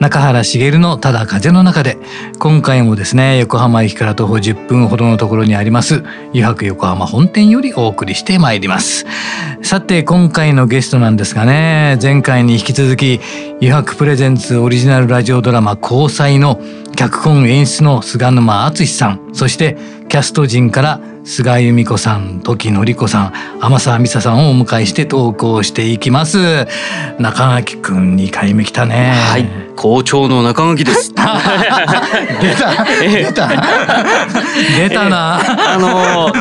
中原茂のただ風の中で今回もですね横浜駅から徒歩10分ほどのところにあります油白横浜本店よりお送りしてまいります。さて今回のゲストなんですがね前回に引き続き油白プレゼンツオリジナルラジオドラマ交際の脚本演出の菅沼敦さんそしてキャスト陣から菅由美子さん時典子さん天沢美沙さんをお迎えして投稿していきます。中垣くん2回目来たね。はい。校長の中垣です。出た。出た。出たな、あの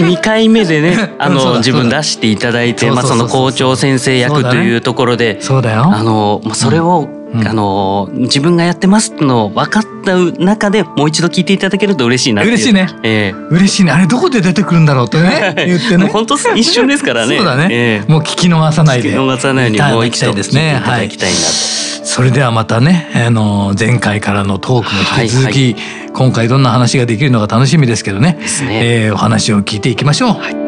二回目でね あの自分出していただいてまあその校長先生役というところでそうだよ。あのまあそれをうん。あの自分がやってますの分かった中でもう一度聞いていただけると嬉しいなっ嬉しいね。え嬉しいね。あれどこで出てくるんだろうってね。言ってね。えもう本当一瞬ですからね。そうだね、ええ。もう聞き逃さないで。聞き逃さないようにもう一度いただきたいですね。聞いていただきたいなとそれではまたね、あの前回からのトークも引き続き、今回どんな話ができるのか楽しみですけどね。ですね。えーお話を聞いていきましょう。油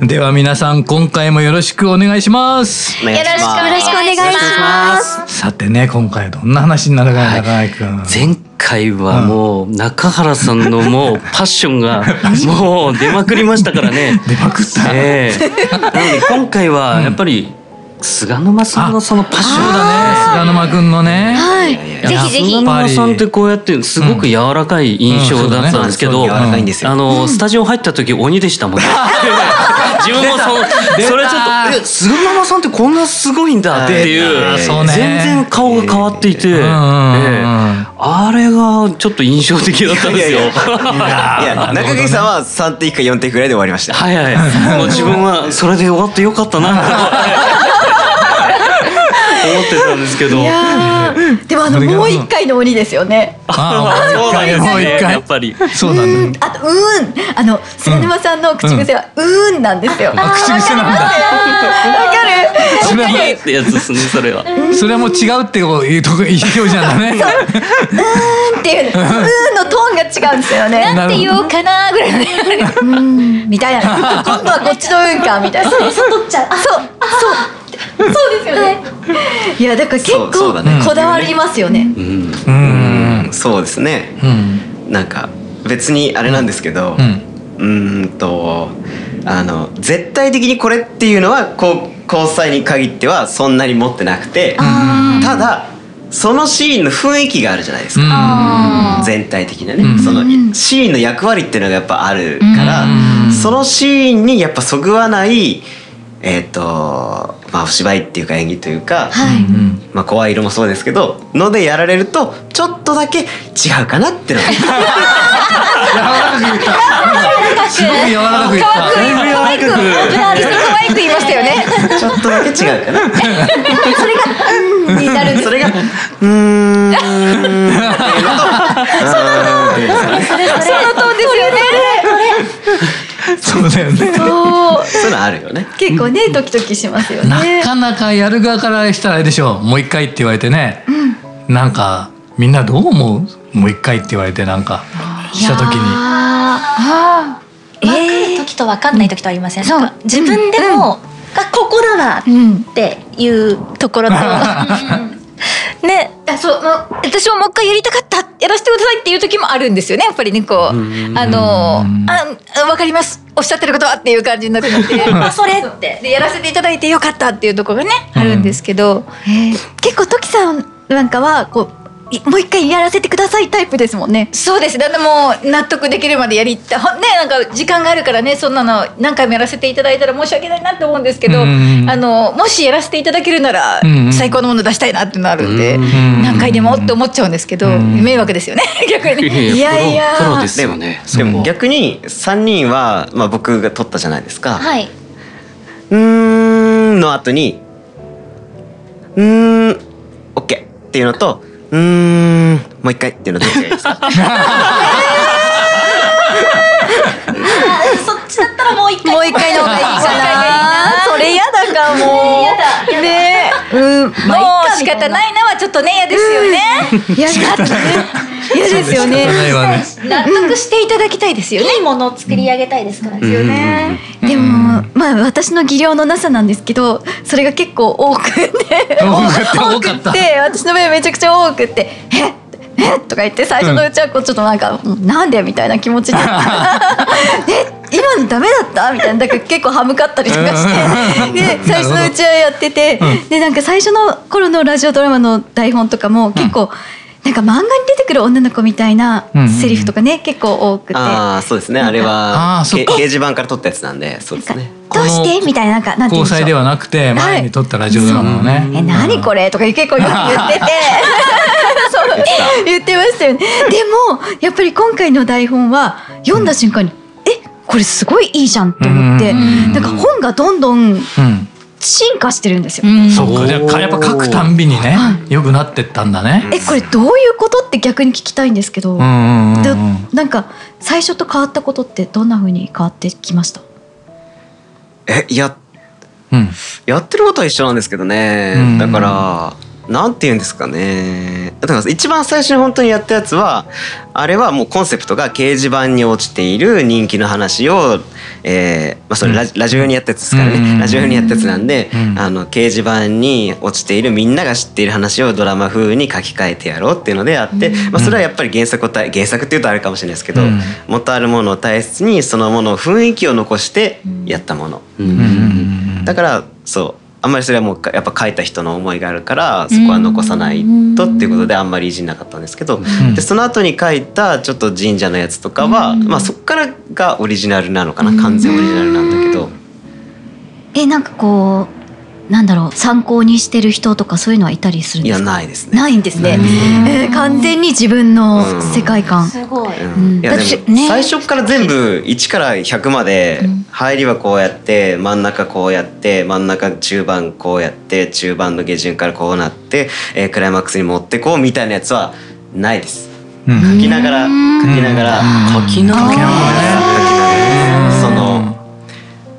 では皆さん今回もよろしくお願いします。お願いしますよろしくお願いします。さてね今回はどんな話になるかな中垣君前回はもう中原さんのもうパッションがもう出まくりましたからね。出まくった、ええ。なので今回はやっぱり菅沼さんのそのパッションだね。菅沼君のね。はい。ぜひぜひ。菅沼さんってこうやってすごく柔らかい印象だったんですけど、あのスタジオ入った時鬼でしたもんね。自分もそ それちょっとえ菅沼さんってこんなすごいんだっていう。全然顔が変わっていて、あれがちょっと印象的だったんですよ。いや 中垣さんは3テイクか4テイクぐらいで終わりました。はいはい。も う自分はそれで終わってよかったな。と思ってたんですけど。いやーでもあのもう一回の鬼ですよね。ああもう一回もう一や回っぱり。そうなんだあとうーんあの菅沼さんの口癖はうーんなんですよ。わか口癖なんだる。それはってやつですねそれは。それはもう違うってこういうとこ意表じゃんだねうーんっていうねうーんのトーンが違うんですよね。なんて言おうかなぐらいみたいな。今度はこっちのうんかみたいな。そうそう取っちゃう。あそうそう。そうですよね。い。やだから結構こだわりますよね。うん。うん。そうですね。うん。なんか別にあれなんですけど、うん。うーんとあの絶対的にこれっていうのはこう交際に限ってはそんなに持ってなくて、ただそのシーンの雰囲気があるじゃないですか。全体的なね、うん。そのシーンの役割っていうのがやっぱあるから、うん。そのシーンにやっぱそぐわないえっ、とまあお芝居っていうか演技というか、はい。うんまあ声色もそうですけどのでやられるとちょっとだけ違うかなってのがすごく柔らかく言った可愛く可愛く可愛く言いましたよね。ちょっとだけ違うかなそれがうんになるそ。れがうーんそのトーンですよね。そうだよね。そう。そういうのあるよね。結構ねドキドキしますよなね。かなかやる側からしたらあれでしょもう一回って言われてね、なんかみんなどう思う？もう一回って言われてなんかした時に。ああ。分かる時と分かんない時とありません、そう。自分でも、あここだわうん。っていうところと ね。あそうもう私ももう一回やりたかったっやらせてくださいっていう時もあるんですよねやっぱりねこう。あのあわかります。おっしゃってることはっていう感じになるのであそれって。でやらせていただいてよかったっていうところがねあるんですけど、結構トキさんなんかはこういもう一回やらせてくださいタイプですもんね。そうです。だってもう納得できるまでやりたほんねなんか時間があるからねそんなの何回もやらせていただいたら申し訳ないなって思うんですけど、うんあのもしやらせていただけるならうん最高のもの出したいなっていうのあるんで、ん何回でもって思っちゃうんですけど、ん迷惑ですよね 逆に。いやいやプロですよねでも逆に3人は、まあ、僕が撮ったじゃないですか。はい。うーんの後にうーんオッケーっていうのとうーんもう一回っていうのどっちがいいですか？そっちだったらもう一回。もう一回の方がいいかな。それ嫌だかも。やだねうん、もう仕方ないなはちょっとね嫌ですよね。嫌だ。ね。嫌ですよね。納得していただきたいですよね。いいものを作り上げたいですからね。ですよね。でもまあ私の技量のなさなん。ですけどそれが結構多くて多かった多かったて私の目めちゃくちゃ多くて「ええとか言って最初のうちはこうちょっとなんか「うんなんで?」みたいな気持ちにな っ？てえ今のダメだった?」みたいな。だから結構歯向かったりとかして。で最初のうちはやってて。でなんか最初の頃のラジオドラマの台本とかも結構、なんか漫画に出てくる女の子みたいなセリフとかね、結構多くて。ああそうですね。あれあはーそっか。け掲示板から撮ったやつなんでそうですね。どうして？みたいななんかなんて言うんでしょう。交際ではなくて前に撮ったラジオドラマのね。え何これ？とか結構よく言ってて 言ってましたよね。でもやっぱり今回の台本は読んだ瞬間に、えこれすごいいいじゃんって思って、うん。なんか本がどんどんうん。進化してるんですよ、そっか。じゃあかやっぱ書くたんびにね良くなってったんだね。えこれどういうことって逆に聞きたいんですけど、うんうんうん。なんか最初と変わったことってどんな風に変わってきました？えいやうん。やってることは一緒なんですけどね、うん。だからなんて言うんですかね。だから一番最初に本当にやったやつはあれはもうコンセプトが掲示板に落ちている人気の話を、えーまあ、それラジ,、オ用にやったやつですからね、うん。ラジオ用にやったやつなんで、うん。あの掲示板に落ちているみんなが知っている話をドラマ風に書き換えてやろうっていうのであって、まあ、それはやっぱり原作をた原作っていうとあれかもしれないですけど、うん。元あるものを大切にそのものを雰囲気を残してやったもの。だからそうあんまりそれはもうかやっぱ書いた人の思いがあるからそこは残さないとっていうことであんまりいじんなかったんですけど、ん。でその後に書いたちょっと神社のやつとかは、まあそこからがオリジナルなのかな。完全オリジナルなんだけど、えなんかこうなんだろう参考にしてる人とかそういうのはいたりするんいやですか？ないですね。ないんですね、えー完全に自分の世界観、すごい。うん。ねも最初から全部1から100まで入りはこうやって真ん中こうやって真ん中中盤こうやって中盤の下旬からこうなって、えークライマックスに持ってこうみたいなやつはないです。うん。書きながら書きながら書きながら。書きながら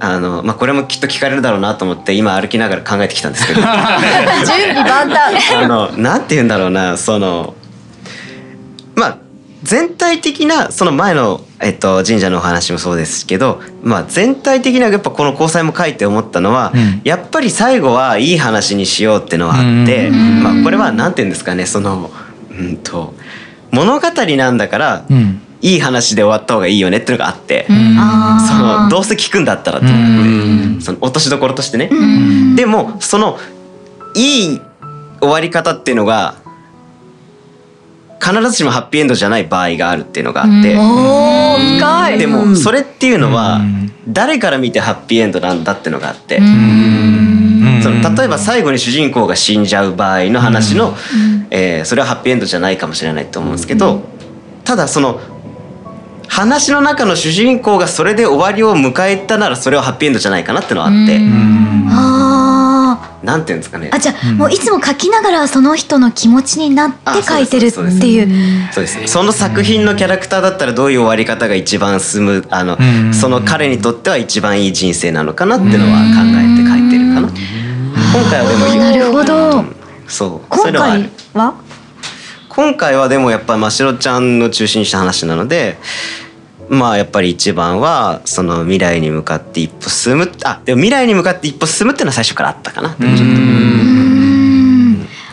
あのまあこれもきっと聞かれるだろうなと思って今歩きながら考えてきたんですけど。あ 準備万端。のなんて言うんだろうなそのまあ全体的なその前の、えっと、神社のお話もそうですけど、まあ、全体的なやっぱこの交際も書いて思ったのは、うん。やっぱり最後はいい話にしようってのはあって、まあ、これはなんて言うんですかねそのうんと物語なんだから、うんいい話で終わった方がいいよねっていうのがあって、あそのどうせ聞くんだったらっていうその落としどころとしてね。でもそのいい終わり方っていうのが必ずしもハッピーエンドじゃない場合があるっていうのがあって。でもそれっていうのはうん。誰から見てハッピーエンドなんだっていうのがあって、うん。その例えば最後に主人公が死んじゃう場合の話の、えーそれはハッピーエンドじゃないかもしれないと思うんですけど、ただその話の中の主人公がそれで終わりを迎えたならそれはハッピーエンドじゃないかなってのはあって、あなんていうんですかね。ー。あじゃあ、もういつも書きながらその人の気持ちになって書いてるっていう。そうです。その作品のキャラクターだったらどういう終わり方が一番進むあの、うん。その彼にとっては一番いい人生なのかなっていうのは考えて書いてるかな。今回はでもなるほど。そう。今回は？今回はでもやっぱ真白ちゃんの中心にした話なのでまあやっぱり一番はその未来に向かって一歩進むあでも未来に向かって一歩進むっていうのは最初からあったかな、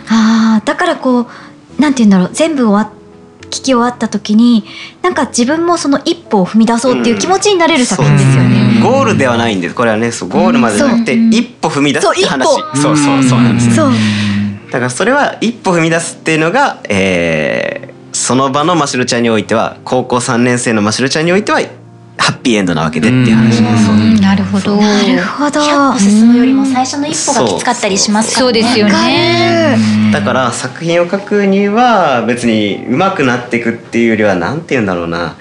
あーだからこうなんて言うんだろう全部終わっ聞き終わった時になんか自分もその一歩を踏み出そうっていう気持ちになれる作品ですよね。うん。ゴールではないんです。これはねそうゴールまでじゃなくてうん。一歩踏み出すって話。そうそうそうそうなんですよそうだからそれは一歩踏み出すっていうのが、えーその場のましろちゃんにおいては高校3年生のましろちゃんにおいてはハッピーエンドなわけでっていう話です。うんなるほど。なるほど。100歩進むよりも最初の一歩がきつかったりしますからそうですよね。るだから作品を書くには別に上手くなっていくっていうよりはなんて言うんだろうな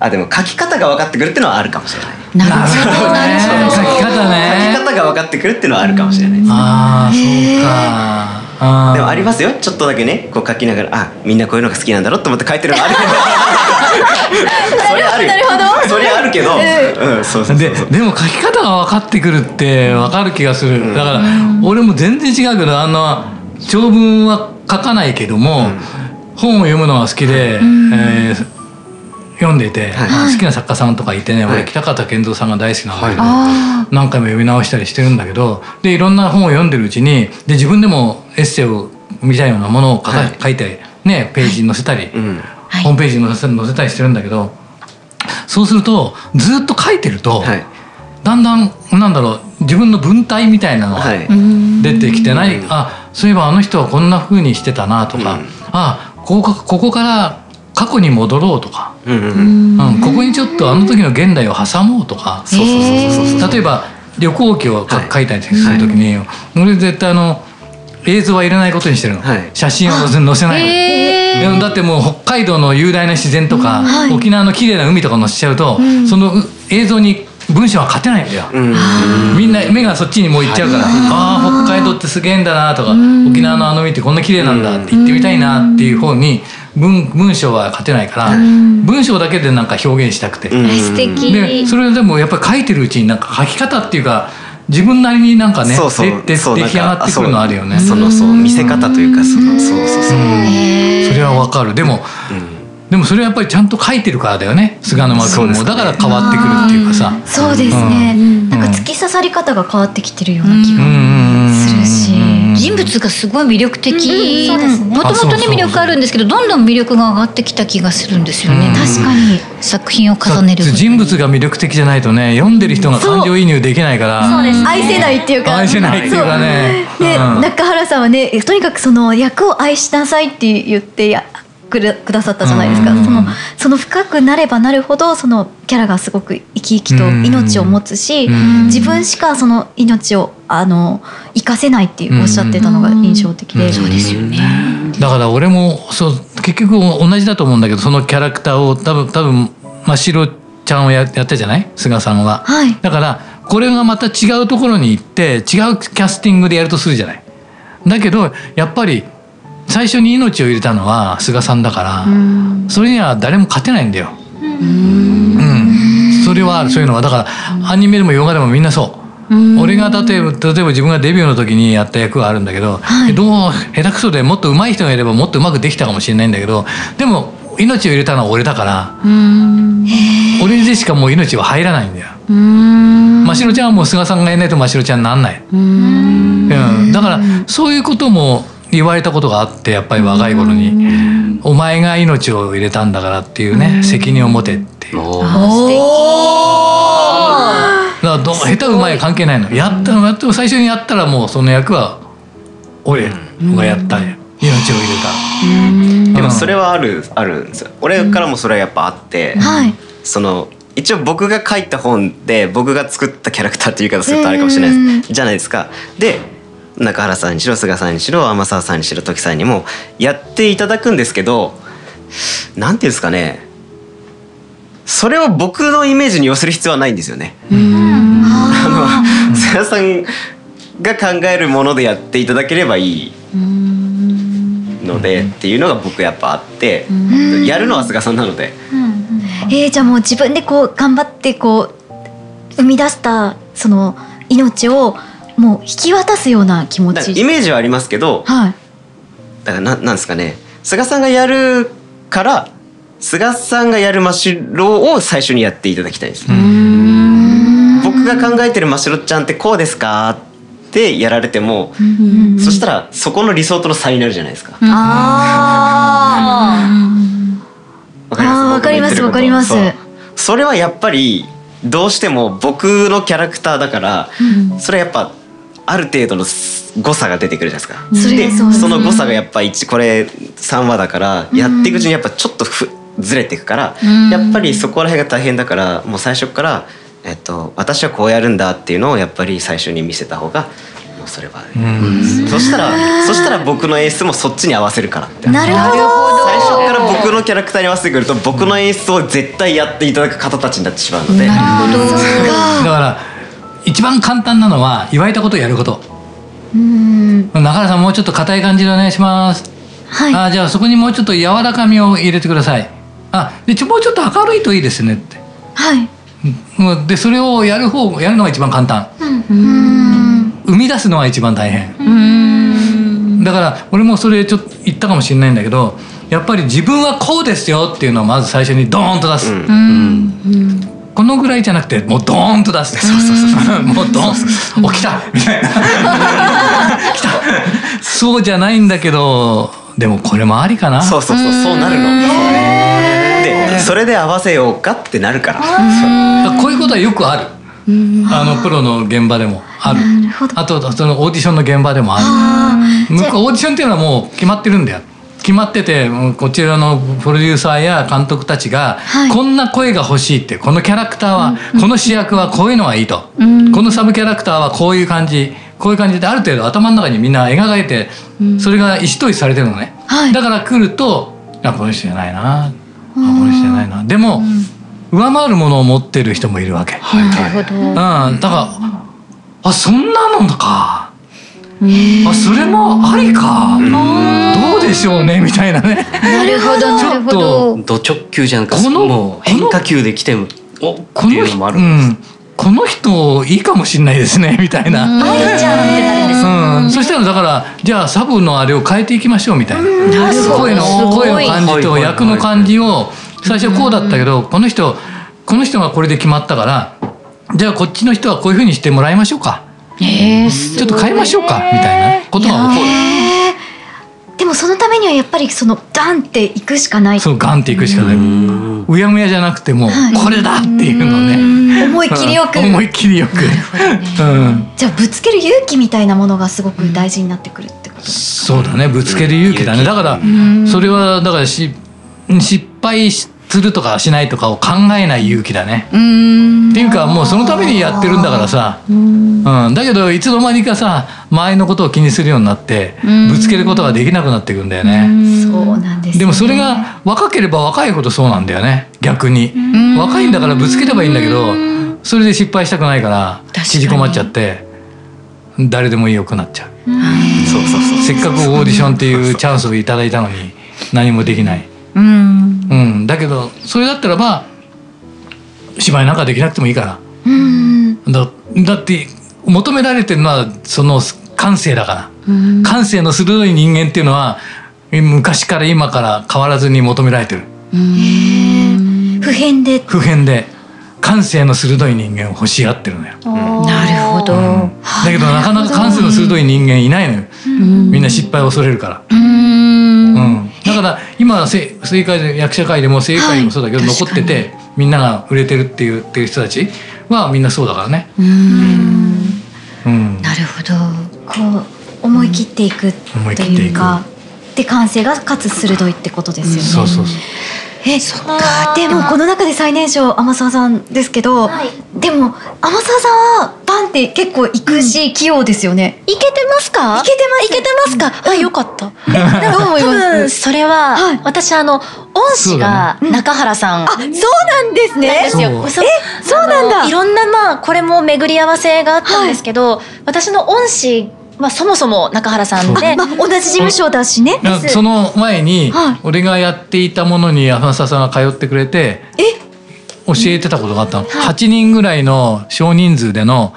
あでも書き方が分かってくるっていうのはあるかもしれないなるほど。なるほど。書き方書ねき方が分かってくるっていうのはあるかもしれないですああそうかあー。でもありますよ。ちょっとだけね。こう書きながらあみんなこういうのが好きなんだろうと思って書いてるのあるけど。それあるよなるほど。それあるけど、うん、そうそうそうでそう。でも書き方が分かってくるって分かる気がする、だから俺も全然違うけどあの長文は書かないけども、本を読むのが好きで、えー読んでて、はい。好きな作家さんとかいてね、はい。俺北方健三さんが大好きなんだけど、あ何回も読み直したりしてるんだけどでいろんな本を読んでるうちにで自分でもエッセイを見たようなものを書か、はい。書いて、ね、ページに載せたり、ホームページに載せ載せたりしてるんだけどそうするとずっと書いてると、はい。だんだんなんだろう自分の文体みたいなのがはい。出てきて何、あそういえばあの人はこんな風にしてたなとか、うん。あここここから過去に戻ろうとか、うんうんうん、ここにちょっとあの時の現代を挟もうとか。そうそうそうそうそう例えば旅行記を書いたりする時に、俺絶対あの映像は入れないことにしてるの、はい。写真を載せ載せないの、えでもだってもう北海道の雄大な自然とか、はい。沖縄の綺麗な海とか載せちゃうと、そのう映像に文章は勝てないんだよ、うん。みんな目がそっちにもう行っちゃうから、ああ北海道ってすげえんだなとか、沖縄のあの海ってこんな綺麗なんだって言ってみたいなっていう方に文文章は勝てないから、文章だけでなんか表現したくて、うん。素敵。でそれでもやっぱり書いてるうちになんか書き方っていうか自分なりになんかねそうそう。ででそう出来上がってくるのあるよね。そのそう見せ方というかそのそうそうそう。それはわかる。でもでもそれはやっぱりちゃんと書いてるからだよね菅沼君も、だから変わってくるっていうかさ。そうですね、うん。なんか突き刺さり方が変わってきてるような気が。うん人物がすごい魅力的、もともとね。魅力あるんですけどどんどん魅力が上がってきた気がするんですよね、うん。確かに。作品を重ねる人物が魅力的じゃないとね読んでる人が感情移入できないから。そう。です愛せないっていうか。愛せないっていうかね。で、う。ん。中原さんはねとにかくその役を愛しなさいって言ってやくれくださったじゃないですか、うんそのその深くなればなるほどそのキャラがすごく生き生きと命を持つし、うん自分しかその命をあの生かせないっていうおっしゃってたのが印象的で、うんそうですよね、だから俺もそう結局同じだと思うんだけどそのキャラクターを多分多分真白ちゃんをややったじゃない？菅さんは。はい。だからこれがまた違うところに行って違うキャスティングでやるとするじゃない？だけどやっぱり最初に命を入れたのは菅さんだから、それには誰も勝てないんだよ。うん、それはそういうのはだからアニメでも洋画でもみんなそう。俺が例えば例えば自分がデビューの時にやった役があるんだけど、どう下手くそでもっと上手い人がいればもっとうまくできたかもしれないんだけどでも命を入れたのは俺だから俺でしかもう命は入らないんだよ。真白ちゃんはもう菅さんがいないと真白ちゃんになんない。うん、だからそういうことも言われたことがあってやっぱり若い頃に「お前が命を入れたんだから」っていうね責任を持てって。いう。だからどう下手うまい関係ないの。やったやって最初にやったらもうその役は俺がやった命を入れた。でもそれはあるあるんですよ。俺からもそれはやっぱあって、はい。その一応僕が書いた本で僕が作ったキャラクターっていう言い方するとあれかもしれないです。じゃないですか。で中原さんにしろ菅さんにしろ天沢さんにしろ時さんにもやっていただくんですけどなんていうんですかね。それを僕のイメージに寄せる必要はないんですよね。あの菅さんが考えるものでやっていただければいいのでっていうのが僕やっぱあってやるのは菅さんなので。えー、じゃあもう自分でこう頑張ってこう生み出したその命をもう引き渡すような気持ち。イメージはありますけどはい。だからななんですかね。菅さんがやるから菅さんがやる真っ白を最初にやっていただきたいです。僕が考えてる真っ白ちゃんってこうですかってやられても、そしたらそこの理想との差になるじゃないですか。あります。わかりますそれはやっぱりどうしても僕のキャラクターだから、それはやっぱある程度の誤差が出てくるじゃないですか。それでそうその誤差がやっぱ一これ3話だからやっていくうちにやっぱちょっとふずれていくから、やっぱりそこら辺が大変だからもう最初から、えっと、私はこうやるんだっていうのをやっぱり最初に見せた方がもうそれは、そしたらそしたら僕の演出もそっちに合わせるからって。なるほど最初から僕のキャラクターに合わせてくると僕の演出を絶対やっていただく方たちになってしまうので。だから一番簡単なのは言われたことをやること。うん。中原さんもうちょっと硬い感じでお願いします。はい。あじゃあそこにもうちょっと柔らかみを入れてください。あでちょもうちょっと明るいといいですねって。はい。うん。でそれをやる方やるのが一番簡単。うん。生み出すのが一番大変。だから俺もそれちょっと言ったかもしれないんだけどやっぱり自分はこうですよっていうのをまず最初にドーンと出す、このぐらいじゃなくてもうドーンと出すそうそうそうもうドーンお来たみたいな。来た。そうじゃないんだけどでもこれもありかな。そうそうそうそうなるの。でそれで合わせようかってなるから。こういうことはよくある。あのプロの現場でもある。あとそのオーディションの現場でもある。あ向こうオーディションっていうのはもう決まってるんだよ決まっててこちらのプロデューサーや監督たちが、はい。こんな声が欲しいってこのキャラクターは、この主役はこういうのがいいと、このサブキャラクターはこういう感じこういう感じである程度頭の中にみんな描かれて、それが意思統一されてるのね、はい。だから来るとあこの人じゃないな。あこの人じゃないな。でも、上回るものを持ってる人もいるわけ、なるほど。うん、だからあそんなのかあそれもありか。どうでしょうねみたいなね。なるほどちょっと。ド直球じゃなくこのもう変化球で来てもおっこの人、ていうのもあるうん、この人いいかもしれないですねみたいな、うん。愛ちゃん。ってなるん。ですそしたらだからじゃあサブのあれを変えていきましょうみたいな、なるほど声の声の感じと役の感じを最初こうだったけどこの人この人がこれで決まったからじゃあこっちの人はこういうふうにしてもらいましょうかちょっと変えましょうかみたいなことが起こる。でもそのためにはやっぱりそのダンっていくしかない。そうガンっていくしかない。うん。うやむやじゃなくてもうこれだっていうのをね。思い切りよく。うん。思いっきりよく。うん。じゃあぶつける勇気みたいなものがすごく大事になってくるってことですそうだね。ぶつける勇気だね。だからそれはだからし失敗するとかしないとかを考えない勇気だね。っていうかもうそのためにやってるんだからさ。うん。だけどいつの間にかさ周りのことを気にするようになってぶつけることができなくなっていくんだよね。そうなんですねでもそれが若ければ若いほどそうなんだよね逆に若いんだからぶつければいいんだけどそれで失敗したくないから縮こまっちゃって誰でもよくなっちゃうそうそうそう。せっかくオーディションっていうチャンスをいただいたのに何もできない、うん。うん、だけどそれだったらば芝居なんかできなくてもいいから。うん。だだって求められてるのはその感性だから、感性の鋭い人間っていうのは昔から今から変わらずに求められてる。普遍で。普遍で。感性の鋭い人間を欲しがってるのよ。なるほど。だけどなかなか感性の鋭い人間いないのよ。みんな失敗を恐れるから。うん。だから今せ正解で役者界でも正解でもそうだけど残っててみんなが売れてるって言ってる人たちはみんなそうだからね。うん。なるほど。こう思い切っていくと思い切っていく。いうかで感性がかつ鋭いってことですよね。そうそうそう。えでもこの中で最年少天沢さんですけど、でも天沢さんはバンって結構行くし、器用ですよね。いけてますか？いけてます。いけてますか？あ、よかった。どう思い多ます？分。それは、はい。私あの恩師が中原さん。あ、そうなんですね。なんですよ。そうそうえそうなんだ。いろんなまあこれも巡り合わせがあったんですけど、私の恩師はそもそも中原さんで、まあ同じ事務所だしね。その前にはい。俺がやっていたものに浅田さんが通ってくれて教えてたことがあったの、8人ぐらいの少人数での、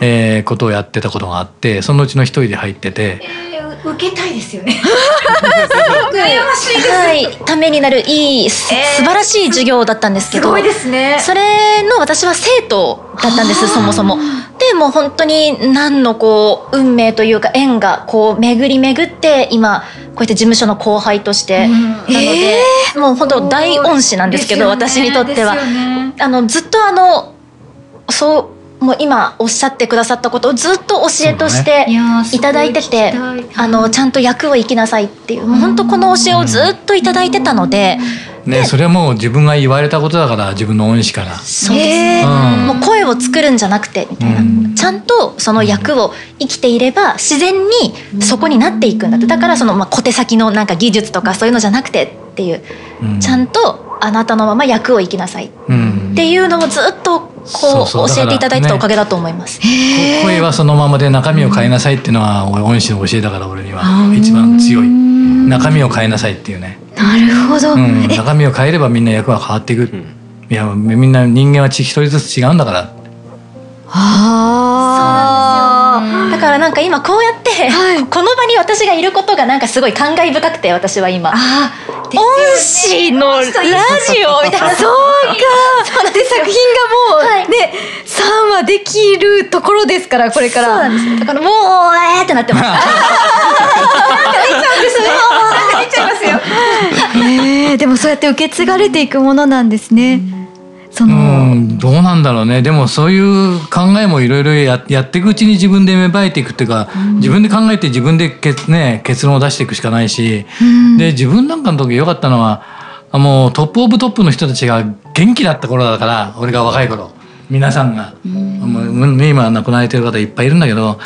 えーことをやってたことがあってそのうちの一人で入ってて受けたいですよね。はい、ためになるいい、す素晴らしい授業だったんですけど、すね。それの私は生徒だったんです そもそも。でもう本当に何のこう運命というか縁がこう巡り巡って今こうやって事務所の後輩として、なので、もう本当大恩師なんですけど私にとっては、あのずっとあのそうもう今おっしゃってくださったことをずっと教えとしていただいてて、すごい聞きたい。あのちゃんと役を生きなさいっていう本当この教えをずっといただいてたので、ねそれはもう自分が言われたことだから自分の恩師から。そうです。ね、うん。もう声を作るんじゃなくてみたいな、うん。ちゃんとその役を生きていれば自然にそこになっていくんだって。だからそのまあ小手先のなんか技術とかそういうのじゃなくてっていう、うん。ちゃんとあなたのまま役を生きなさいっうんていうのをずっとこそう。教えていただいてたおかげだと思います。こ声はそのままで中身を変えなさいっていうのは俺恩師の教えだから俺には一番強い。中身を変えなさいっていうね、なるほど、うん、え。中身を変えればみんな役は変わっていく、ん。いやみんな人間は一人ずつ違うんだからあだからなんか今こうやって、はい。この場に私がいることがなんかすごい感慨深くて私は今。ああ恩師のラジオみたいな。そうか。で作品がもう、はい。ね3話できるところですからこれから。そうなんですよ。だからもうえーってなってます。出ちゃいますよ。えー、でもそうやって受け継がれていくものなんですね。その、うん、どうなんだろうね。でもそういう考えもいろいろややっていくうちに自分で芽生えていくっていうか、自分で考えて自分でけ、ね、結論を出していくしかないし、で自分なんかの時良かったのはあもうトップオブトップの人たちが元気だった頃だから俺が若い頃皆さんが、もう今亡くなられてる方いっぱいいるんだけど、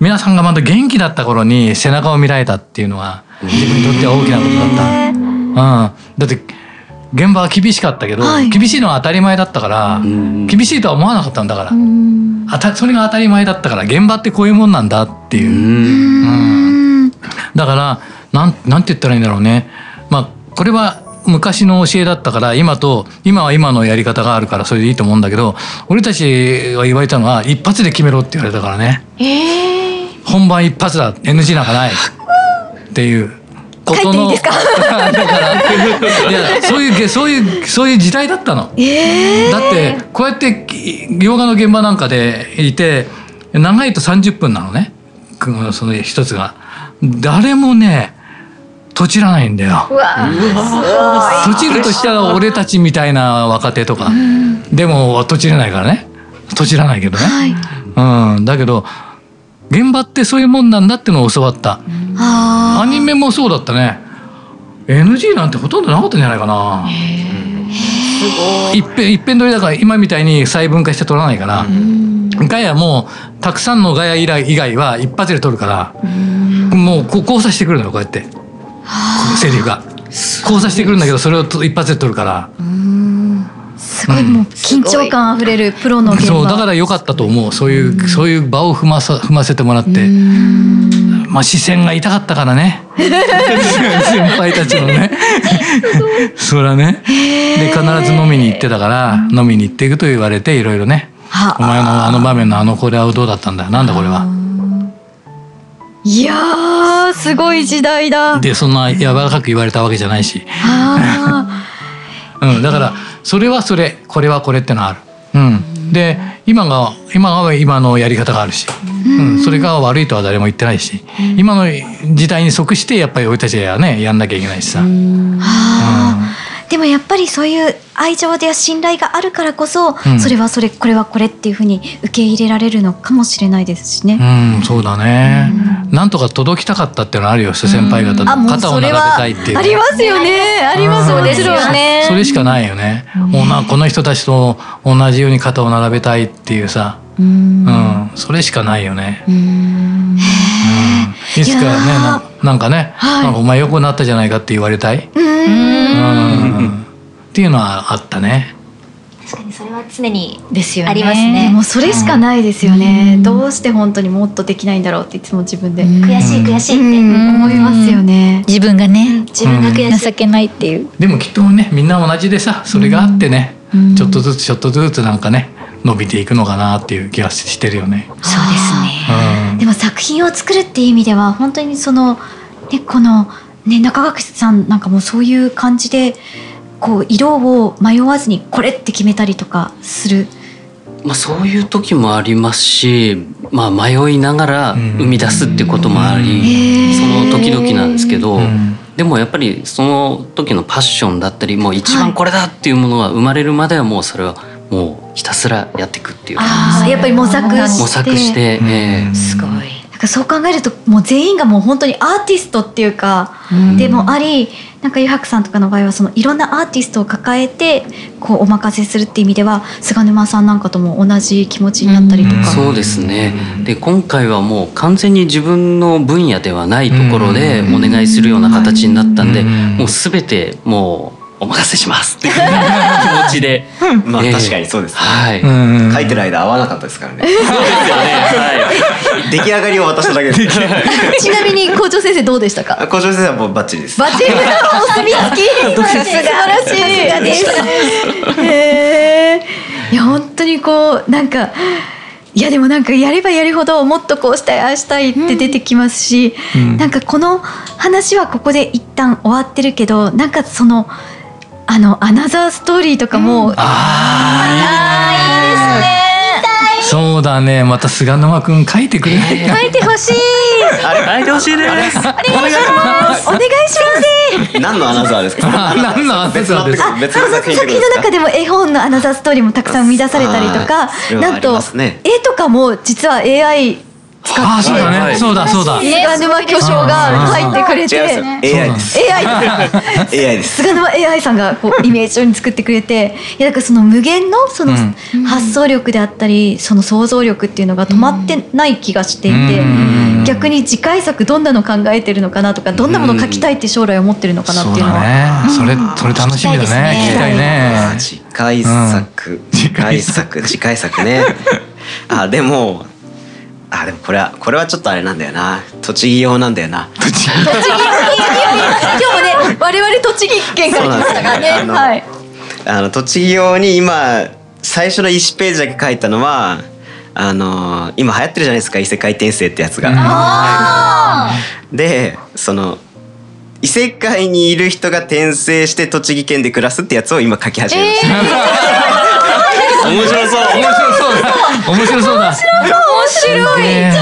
皆さんがまだ元気だった頃に背中を見られたっていうのは自分にとっては大きなことだった。うん、だって現場は厳しかったけど、はい。厳しいのは当たり前だったから、ん厳しいとは思わなかったんだから、あたそれが当たり前だったから現場ってこういうもんなんだっていう、うん。だからなんなんて言ったらいいんだろうね。まあこれは昔の教えだったから今と今は今のやり方があるからそれでいいと思うんだけど俺たちが言われたのは一発で決めろって言われたからね。本番一発だ。NG なんかない。っていうことの。だから いやそういうげそういうそういう時代だったの。だってこうやって洋画の現場なんかでいて長いと30分なのね。くその一つが。誰もねとちらないんだよ。とちるとしたら俺たちみたいな若手とか、でもとちれないからね。とちらないけどね、うん、だけど現場ってそういうもんなんだってのを教わった。あアニメもそうだったね。NG なんてほとんどなかったんじゃないかな。一遍一遍撮りだから今みたいに細分化して撮らないから、ガヤもたくさんのガヤ以外以外は一発で撮るから、もうこう交差してくるのよこうやって。セリフが。交差してくるんだけどそれをと一発で撮るからすごい。もう緊張感あふれるプロの現場。そうだから良かったと思う。そういうそういう場を踏まさ踏ませてもらって。まあ視線が痛かったからね。先輩たちのね。そりゃねで必ず飲みに行ってたから飲みに行っていくと言われていろいろね。はお前のあの場面のあのこれはどうだったんだよ。なんだこれは。いやーすごい時代だ。でそんな柔らかく言われたわけじゃないし、あ。うん、だからそれはそれこれはこれってのはある。うん、で今が今が今のやり方があるし、うん、それが悪いとは誰も言ってないし、今の時代に即してやっぱり俺たちはねやんなきゃいけないしさ。ーあーでもやっぱりそういう愛情や信頼があるからこそ、うんそれはそれこれはこれっていうふうに受け入れられるのかもしれないですしね。うん、そうだね。なんとか届きたかったっていうのはあるよ、先輩方とあもう肩を並べたいっていう。ありますよね。ありますうんもちろんね。それしかないよね。もうなこの人たちと同じように肩を並べたいっていうさ、うん、それしかないよね。うんいつかねななんかね、なんかお前良くなったじゃないかって言われたい。うんっていうのはあったね。確かにそれは常にですよね。ありますでねもそれしかないですよね。どうして本当にもっとできないんだろうっていつも自分で、悔しい悔しいって、うん。思いますよね。自分がね。自分が悔しい、情けないっていう。でもきっとねみんな同じでさそれがあってね、ちょっとずつちょっとずつなんかね伸びていくのかなっていう気がしてるよね。そうですね。うん。でも作品を作るっていう意味では本当にそのねこのね中垣さんなんかもそういう感じでこう色を迷わずにこれって決めたりとかする。まあ、そういう時もありますし、まあ、迷いながら生み出すっていうこともあり、その時々なんですけど、でもやっぱりその時のパッションだったりもう一番これだっていうものが生まれるまではもうそれはもうひたすらやっていくっていうあーやっぱり模索して。模索して、ええ。すごい。そう考えるともう全員がもう本当にアーティストっていうか、でもありなんか湯白さんとかの場合はそのいろんなアーティストを抱えてこうお任せするっていう意味では菅沼さんなんかとも同じ気持ちになったりとか、そうですね。で今回はもう完全に自分の分野ではないところでお願いするような形になったんで、うん。もう全てもうお任せします。っていう気持ちで、ええ。まあ確かにそうですね。はい、うん。書いてる間合わなかったですからね。そうですよね。はい。出来上がりを渡しただけです。ちなみに校長先生どうでしたか？あ校長先生はもうバッチリです。バッチリお墨付き素晴らしい。です。へえいや本当にこうなんかいやでもなんかやればやるほどもっとこうしたいああしたいって出てきますし、うん。なんかこの話はここで一旦終わってるけどなんかそのあのアナザーストーリーとかも、そうだね。また菅沼くん書いてくれ。な書いてほしい。書いてほしいです。お願いします。何のアナザーですか？あ何のアナザーですか？別の別の作品の中でも絵本のアナザーストーリーもたくさん生み出されたりとかなんとますね。絵とかも実は AI 使ってああそうだね、はい。そうだそうだ。菅沼巨匠が入ってくれて。よ AI です。AI です。菅沼 AI さんがこうイメージ上に作ってくれていやだからその無限のそのうん。発想力であったりその想像力っていうのが止まってない気がしていてうん。逆に次回作どんなの考えてるのかなとかどんなもの書きたいって将来思ってるのかなっていうのは。だね。それそれ楽しみだね。聞きたいね。次回作。次回作。次回作。ね。あでもあでもこれはこれはちょっとあれなんだよな。栃木用なんだよな。栃木 今日もね我々栃木県から来ましたからね。そうなんですよねはい。あの栃木用に今最初の1ページだけ書いたのはあの今流行ってるじゃないですか異世界転生ってやつが。でその異世界にいる人が転生して栃木県で暮らすってやつを今書き始めました。面白そう。面 白 そうだ。面白そうだ面白い。ね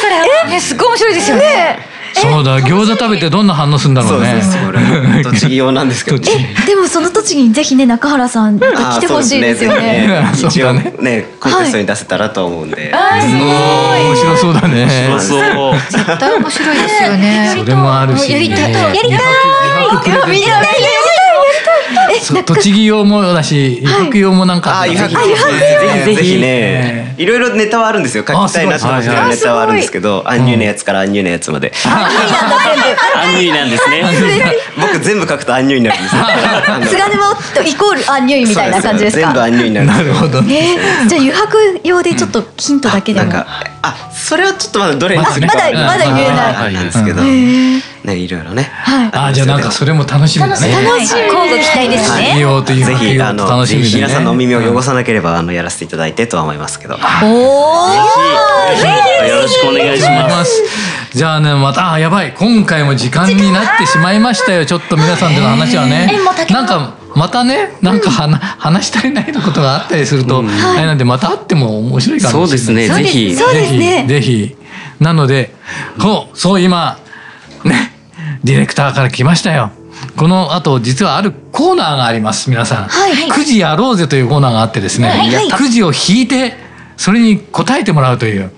それ。え、すごい面白いですよね。そうだ餃子食べてどんな反応するんだろそううね。栃木用なんですけど。でもその栃木にぜひね中原さん来てほしいですよね。そう 一応だねね。コンテストに出せたらと思うんで。面白そうだね。面白そう。絶対面白いですよね。それもあるし。やりたい。ね。やりたい。二泊プレゼントそう栃木用もだし伊福用もなんかあ、湯ぜひ。泊ぜひぜひね。ね、いろいろネタはあるんですよ。書きたいなと思ってるネタはあるんですけど、アンニュイのやつからアンニュイのやつまで。アンニュイなんですね。僕全部書くとアンニュイになるんです菅沼とイコールアンニュイみたいな感じですか？全部アンニュイになるんですよ。なるほど。えーじゃあ余白用でちょっとヒントだけでも。あ、それはちょっとまだどれにするかまだまだ言えない。ですけど、えーね、いろいろね。はい。あじゃあなんかそれも楽しみだね。楽しみ。今後期待ですい。いね。よというぜひ、あの、楽しみ皆さんのお耳を汚さなければ、あの、やらせていただいてとは思いますけど。おお。よろしくお願いします。じゃあねまたあやばい。今回も時間になってしまいましたよ。ちょっと皆さんでの話はね。なんかまたねなんか話話し足りないことがあったりすると、あれなんでまた会っても面白いかもしれないそうですね。ぜひぜひ。ぜひ。なのでこうそう今ねディレクターから来ましたよ。この後実はあるコーナーがあります皆さん、はい。くじやろうぜというコーナーがあってですね、はいはい。くじを引いてそれに答えてもらうという。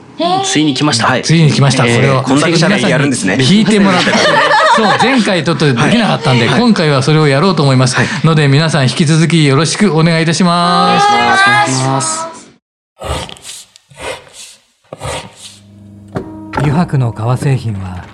ついに来ました、はい。ついに来ました、えーそれをこんだけ喋りやるんですね。引いてもらった そう前回ちょっとできなかったんで、今回はそれをやろうと思います、ので皆さん引き続きよろしくお願いいたします。お願い。します油白の革製品は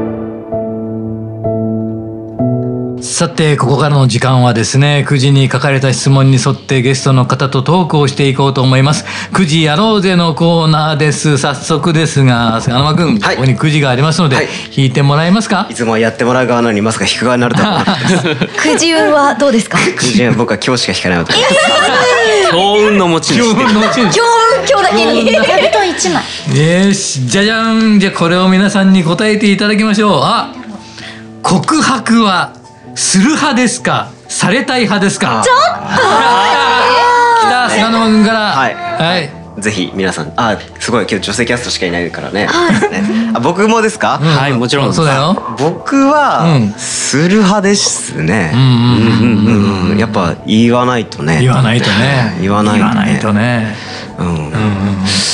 ささてここからの時間はですね9時に書かれた質問に沿ってゲストの方とトークをしていこうと思います。9時やろうぜのコーナーです。早速ですが菅沼君、はい。ここに9時がありますので、はい。引いてもらえますか？いつもやってもらう側なのにまさか引く側になるとは。思ったですくじ運はどうですか？くじ運僕は今日しか引かない男です。強運の持ち主で今日のうちに今日今日だけに座布団一枚よしじゃじゃん。じゃあこれを皆さんに答えていただきましょう。あ告白はする派ですか？されたい派ですか？ちょっと。来た菅沼君から。はい。はい。ぜひ皆さんあすごい今日女性キャストしかいないからね,、ね あ僕もですか、はいも。ちろんそうだよ。僕は、うん。する派ですね、うんうんうんうんやっぱ言わないとね。言わないとね。言わないとね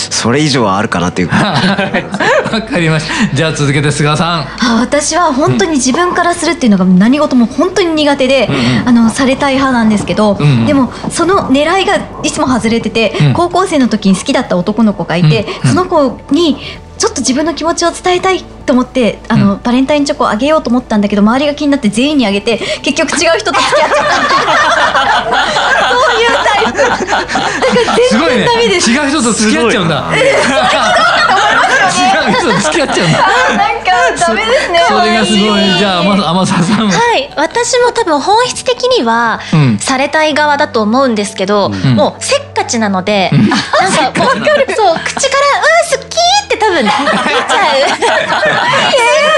それ以上はあるかなっていう。わかりました。じゃあ続けて菅さん。あ私は本当に自分からするっていうのが何事も本当に苦手で、あのされたい派なんですけど、うんうん。でもその狙いがいつも外れてて、うん。高校生の時に好きだった男の子がいて、うん。その子にちょっと自分の気持ちを伝えたいと思ってあの、バレンタインチョコをあげようと思ったんだけど周りが気になって全員にあげて 結局違う人と付き合っちゃった。そういうタイプ。だから全すごいね然ダメです。違う人と付き合っちゃうんだ。違う人と付き合っちゃうんだ。なんかダメですねそれがすごい。じゃあ天天沢さんははい。私も多分本質的にはうん。されたい側だと思うんですけど、ん。もうせっかちなので、なんかもうそう口から「うん好き」って多分出ちゃう「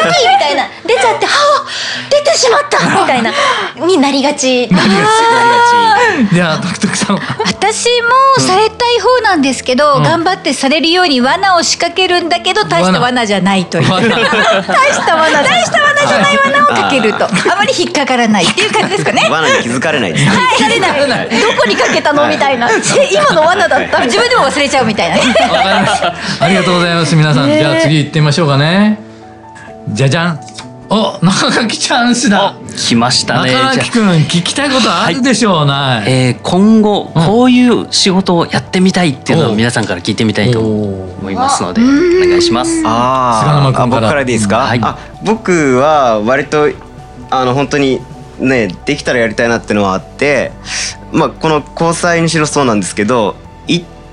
好 き 」みたいな。出ちゃって「はあ出てしまった」みたいな。に なりがち。じゃあ徳徳さんは？私もされたい方なんですけど、うん。頑張ってされるように罠を仕掛けるんだけど大した罠。じゃないという。罠。大した罠大した罠じゃない罠をかけると。あまり引っかからないっていう感じですかね。罠に気づかれないですね。気づかれない。どこにかけたの？みたいな。え今の罠だった？自分でも忘れちゃうみたいなね。わかりました。ありがとうございます皆さん。じゃあ次行ってみましょうかね。じゃじゃんお中垣チャンスだ。来ましたね。中垣くん聞きたいことあるでしょうなあえー今後うん。こういう仕事をやってみたいっていうのお。を皆さんから聞いてみたいとお思いますのでお願いします。あ菅沼君から。ーあ僕からでいいですか、はい。あ僕は割とあの本当にねできたらやりたいなっていうのはあってまあこの交際にしろそうなんですけど一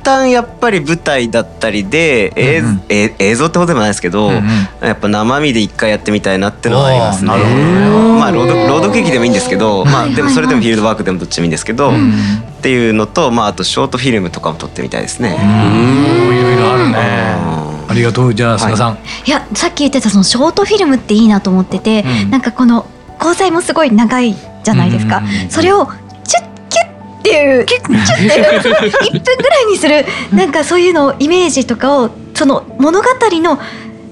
旦やっぱり舞台だったりで、えうんうん。え映像ってことでもないですけど、うんうん。やっぱ生身で一回やってみたいなっていうのはありますね。おーなるほどね。まあ朗読朗読劇でもいいんですけど、まあでもそれでもフィールドワークでもどっちもいいんですけど、んっていうのとまああとショートフィルムとかも撮ってみたいですね。いろいろあるね。ありがとう。じゃあ菅さん、いやさっき言ってたそのショートフィルムっていいなと思ってて、うん。なんかこの交際もすごい長いじゃないですか、うんうんうんうん。それをチュッっていうキュッキュッっていう1分ぐらいにするなんかそういうのをイメージとかをその物語の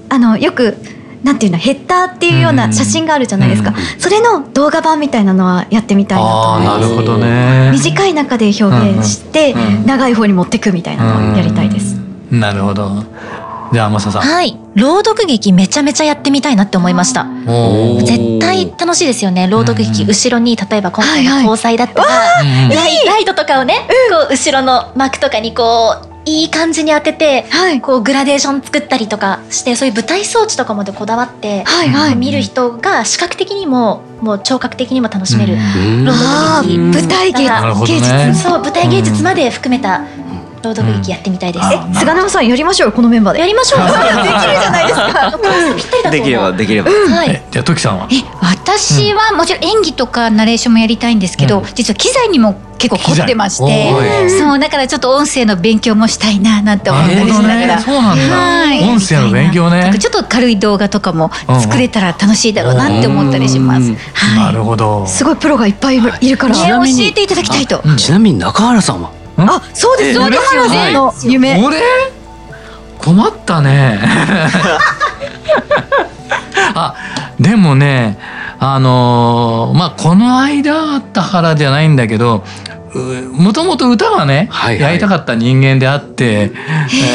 あのよくなんていうのヘッダーっていうような写真があるじゃないですか、それの動画版みたいなのはやってみたいなと思います。なるほどね。短い中で表現して、長い方に持ってくみたいなのをやりたいです、なるほどじゃあマサさん。はい。朗読劇めちゃめちゃやってみたいなって思いました。絶対楽しいですよね。朗読劇、うん後ろに例えば今回のはいはい。交際だったら、うんライライトとかをね、こう後ろの幕とかにこういい感じに当てて、はい。こうグラデーション作ったりとかしてそういう舞台装置とかまでこだわって、はいはい。見る人が視覚的にももう聴覚的にも楽しめる舞台芸術。そう舞台芸術まで含めた朗読劇やってみたいです、うん菅沼さんやりましょうよこのメンバーで。やりましょう。できるじゃないですか。ぴったりだとできればできれば。はいえじゃあトキさんは？え私はもちろん演技とかナレーションもやりたいんですけど、うん実は機材にも結構凝ってまして。い。そうだからちょっと音声の勉強もしたいななんて思ったりしながら。そうなんだ、はい音声の勉強ね。ちょっと軽い動画とかも作れたら楽しいだろうなって思ったりします。うん。はなるほど。すごいプロがいっぱいいるから。い。ね教えていただきたいと。うん。ちなみに中原さんは？あそうですそうですよねの夢。俺？困ったね。あでもねあのーまあこの間あったからじゃないんだけどうもともと歌がね、はいはい。やりたかった人間であって、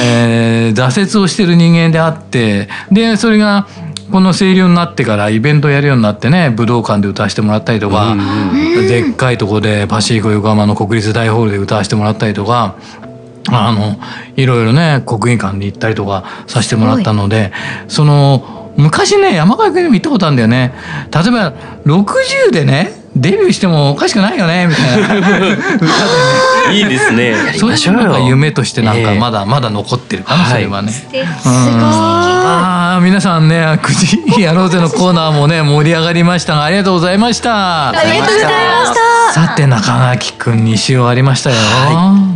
えー挫折をしてる人間であってでそれがこの声優になってからイベントやるようになってね武道館で歌わせてもらったりとか、でっかいとこでパシフィコ横浜の国立大ホールで歌わせてもらったりとかあのいろいろね国技館に行ったりとかさせてもらったのでその昔ね山川君にも行ったことあるんだよね。例えば60でねデビューしてもおかしくないよねみたいな。ね いいですね。そういうのが夢としてなんかええ。まだまだ残ってるかな、はい。それはね。すごいああ皆さんね「くじやろうぜ」のコーナーもね盛り上がりました。がありがとうございました。ありがとうございました。さて中垣くん2週終わりましたよ。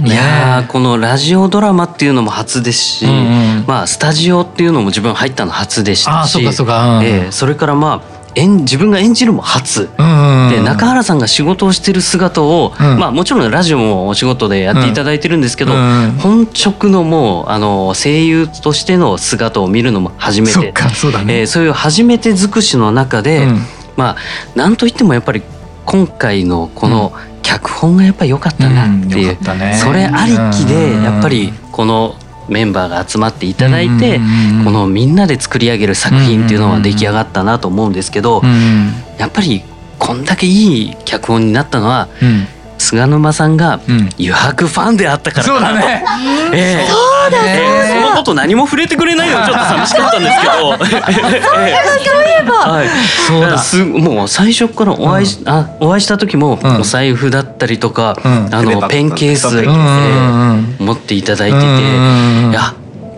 い。ね。やーこのラジオドラマっていうのも初ですし、うんうん。まあスタジオっていうのも自分入ったの初でしたしあーそうかそうか。うん。ええそれからまあ演自分が演じるも初。うんで中原さんが仕事をしてる姿を、うん。まあもちろんラジオもお仕事でやっていただいてるんですけど、うん本直のもうあの声優としての姿を見るのも初めて。かそうだね。えーそういう初めて尽くしの中で、うん。まあなんといってもやっぱり今回のこの脚本がやっぱり良かったなっていう、それありきでうん。やっぱりこのメンバーが集まっていただいて、うんこのみんなで作り上げる作品っていうのは出来上がったなと思うんですけど、うん。やっぱりこんだけいい脚本になったのはうん菅沼さんがうん。余白ファンであったから。そうだね。ええ。そうだええ。そのこと何も触れてくれないのが ちょっと寂しかったんですけど。はい。そうだ。すもう最初からお会いし、あお会いした時も、うん。お財布だったりとか、うん。あのペンケース、えうんうん。え持っていただいてて、うんうんうんいや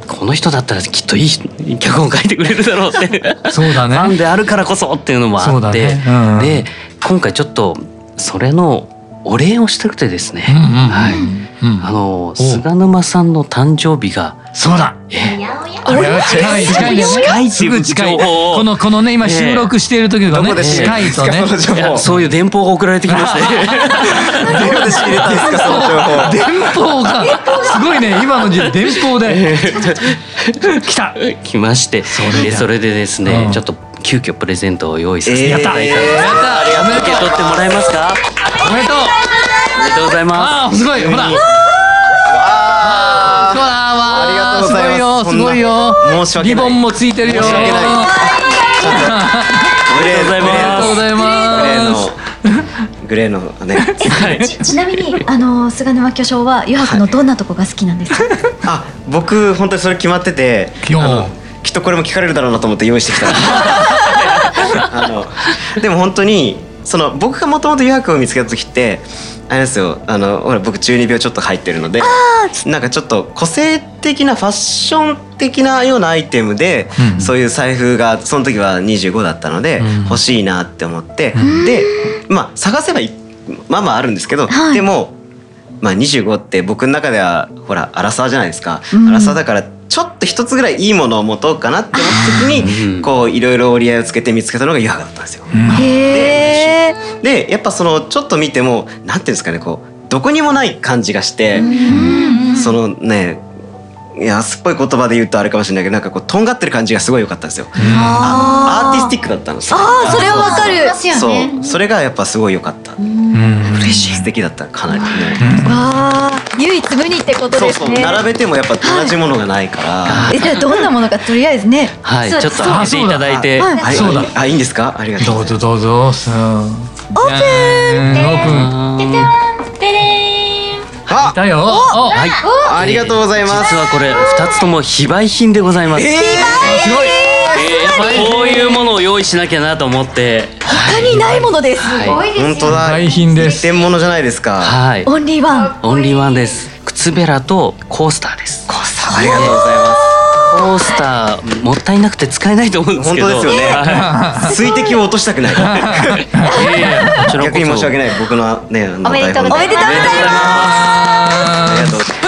この人だったらきっといい脚本書いてくれるだろうって。そうだね。ファンであるからこそっていうのもそうだあって、ねうん。で今回ちょっとそれのお礼をしたくてですね、うんうんうんはい、うん。あの菅沼さんの誕生日が。そうだ。えあれは近い近い。ね近いすぐ近い。情報を。このこのね今収録している時がね近いとね。そういう電報が送られてきまして。どこで仕入れたんですかその情報。電報が。すごいね今の時代電報で。来た。来まして。れでそれでですね、うん。ちょっと急遽プレゼントを用意させていただいたので、えー。やった受け取ってもらえますかおめでとう。おめでとうございまああすごいほら。あほらわありがとうございますすごいよすごいよ。申し訳ないリボンもついてるよ。申し訳ないおめでとうございますありがとうございグレーます。のグレーのねちちなみにあの菅沼巨匠は余白のどんなとこが好きなんですか。あ僕本当にそれ決まっててよあのきっとこれも聞かれるだろうなと思って用意してきたあのでも本当にその僕がもともと余白を見つけた時ってあれですよあのほら僕中二病ちょっと入ってるのでなんかちょっと個性的なファッション的なようなアイテムで、うん。そういう財布がその時は25だったので、うん。欲しいなって思って、でまあ探せばいまあまああるんですけど、はい。でもまあ25って僕の中ではほらアラサーじゃないですか、うん。アラサーだからちょっと一つぐらいいいものを持とうかなって思った時うんにこういろいろ折り合いをつけて見つけたのが余白だったんですよ。へえ。でやっぱそのちょっと見てもなんていうんですかねこうどこにもない感じがして、そのね安っぽい言葉で言うとあれかもしれないけどなんかこうとんがってる感じがすごい良かったんですよ。あアーティスティックだったんですよ。ああそれはわかる。そうそれがやっぱすごい良かった。うん嬉しい。素敵だったかなり。ね。わあ唯一無二ってことそうそう。ですね。並べてもやっぱ同じものがないから。えじゃあどんなものかとりあえずね。はい。ちょっとそう開けていただいて。はい。あそうだ。あいいんですか？ありがとう。どうぞどうぞ。さあオープン。オープン。ででーんあいたよ。おはい。ありがとうございます。実はこれ二つとも非売品でございます、えすごい。えーこういうものを用意しなきゃなと思って。他にないものです。はい。ー、本当だ。大品です。一点物じゃないですか。はい。オンリーワン。オンリーワンです。靴べらとコースターです。ありがとうございまコースターもったいなくて使えないと思うんですけど。本当ですよね。水滴を落としたくない。逆に申し訳ない。僕のねおめでとうございます。台本で。おめでとうございありがとう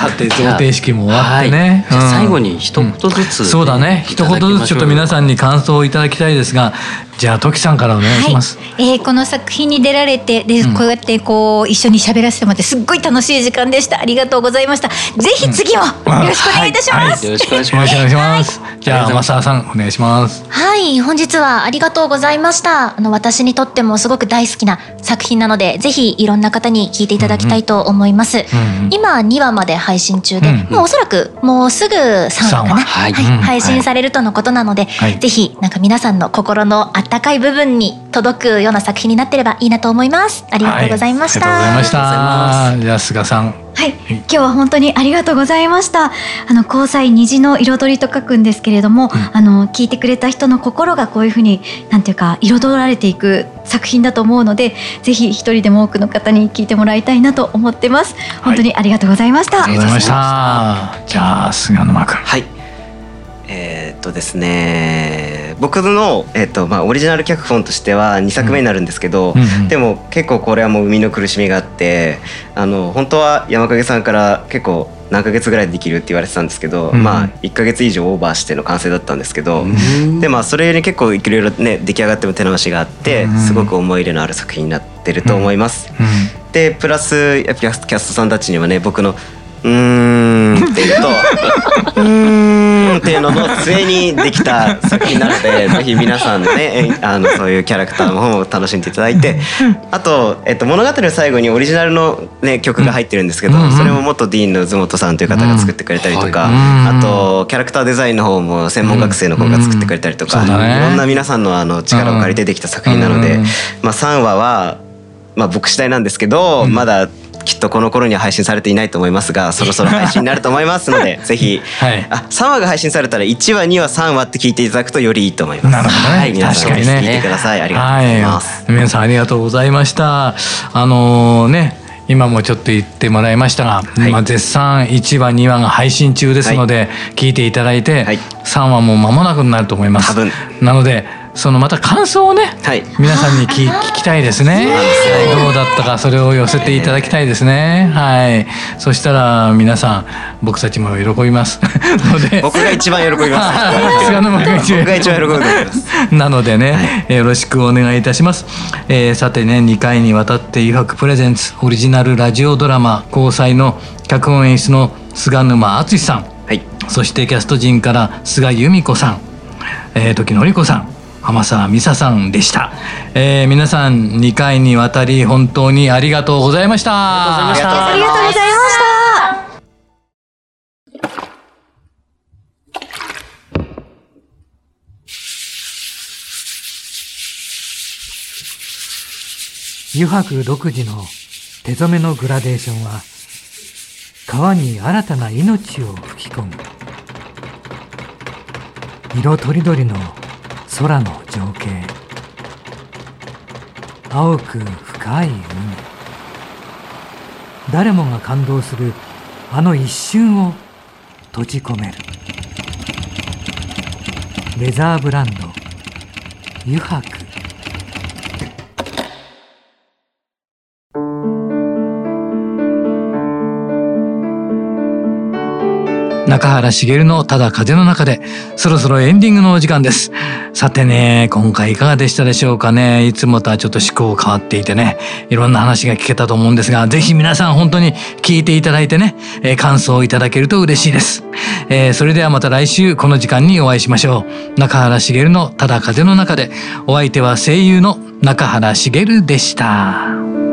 さて贈呈式も終わってね。はい最後に一言ずつ、そうだね。一言ずつちょっと皆さんに感想をいただきたいですが、じゃあトキさんからお願いします。えーこの作品に出られてで、うん。こうやってこう一緒に喋らせてもらってすっごい楽しい時間でした。ありがとうございました。ぜひ次もよろしくお願いいたします、よろしくお願いします。いします。じゃあはい増田さんお願いします。はい、本日はありがとうございました。あの、私にとってもすごく大好きな作品なので、ぜひいろんな方に聞いていただきたいと思います。うんうん。今2話まで配信中で、うんうん。もうおそらくもうすぐ3話かな、三話はい。はいうん。配信されるとのことなので、はい。ぜひなんか皆さんの心の温ったかい部分に届くような作品になってればいいなと思います。ありがとうございました、はい、ありがとうございました。じゃあ菅さん。はい、今日は本当にありがとうございました。あの交際虹の彩りと書くんですけれども、うん、あの聞いてくれた人の心がこういうふうになんていうか彩られていく作品だと思うのでぜひ一人でも多くの方に聞いてもらいたいなと思ってます。本当にありがとうございました、はい、ありがとうございました。じゃあ菅沼君。はいえー、っとですね僕の、えー、っとまあ、オリジナル脚本としては2作目になるんですけど、うんでも結構これはもう生みの苦しみがあってあの本当は山影さんから結構何ヶ月ぐらいでできるって言われてたんですけど、うん、まあ1ヶ月以上オーバーしての完成だったんですけど、うん、でまあそれに結構いろいろね出来上がっても手直しがあって、うん、すごく思い入れのある作品になってると思います。でプラスキャストさんたちにはね僕のうーんっていうとうーんっていうのの末にできた作品なので ぜひ皆さんねあのそういうキャラクターの方も楽しんでいただいて あと、えっと、物語の最後にオリジナルの、ね、曲が入ってるんですけど、それも元ディーンの津本さんという方が作ってくれたりとか、あとキャラクターデザインの方も専門学生の方が作ってくれたりとか、いろんな皆さんのあの力を借りてできた作品なので、まあ、3話は、まあ、僕次第なんですけど、まだきっとこの頃には配信されていないと思いますが そろそろ配信になると思いますので ぜひ、はい、あ3話が配信されたら1話2話3話って聞いていただくとよりいいと思います。なるほどね、はい、皆さん聞いてください、ありがとうございます、はい、皆さんありがとうございました。あのー、ね今もちょっと言ってもらいましたが、はい、まあ、絶賛1話2話が配信中ですので、聞いていただいて、はい、3話も間もなくになると思います。なのでそのまた感想をね、はい、皆さんに聞 聞きたいですね。どうだったかそれを寄せていただきたいですね。はい。そしたら皆さん僕たちも喜びます。ので僕が一番喜びます。菅沼が一番喜びます。なのでね、はい、よろしくお願いいたします。えー、さてね2回にわたって誘白プレゼンツオリジナルラジオドラマ交際の脚本演出の菅沼敦さん、はい、そしてキャスト陣から菅由美子さん、えー、時のり子さん。浜沢美沙さんでした、えー、皆さん2回にわたり本当にありがとうございました。ありがとうございました。油白独自の手染めのグラデーションは川に新たな命を吹き込む。色とりどりの空の情景。青く深い海。誰もが感動するあの一瞬を閉じ込める。レザーブランド。油白中原茂のただ風の中で、そろそろエンディングのお時間です。さてね、今回いかがでしたでしょうかね。いつもとはちょっと思考変わっていてね、いろんな話が聞けたと思うんですが、ぜひ皆さん本当に聞いていただいてね、えー、感想をいただけると嬉しいです。えー、それではまた来週この時間にお会いしましょう。中原茂のただ風の中で、お相手は声優の中原茂でした。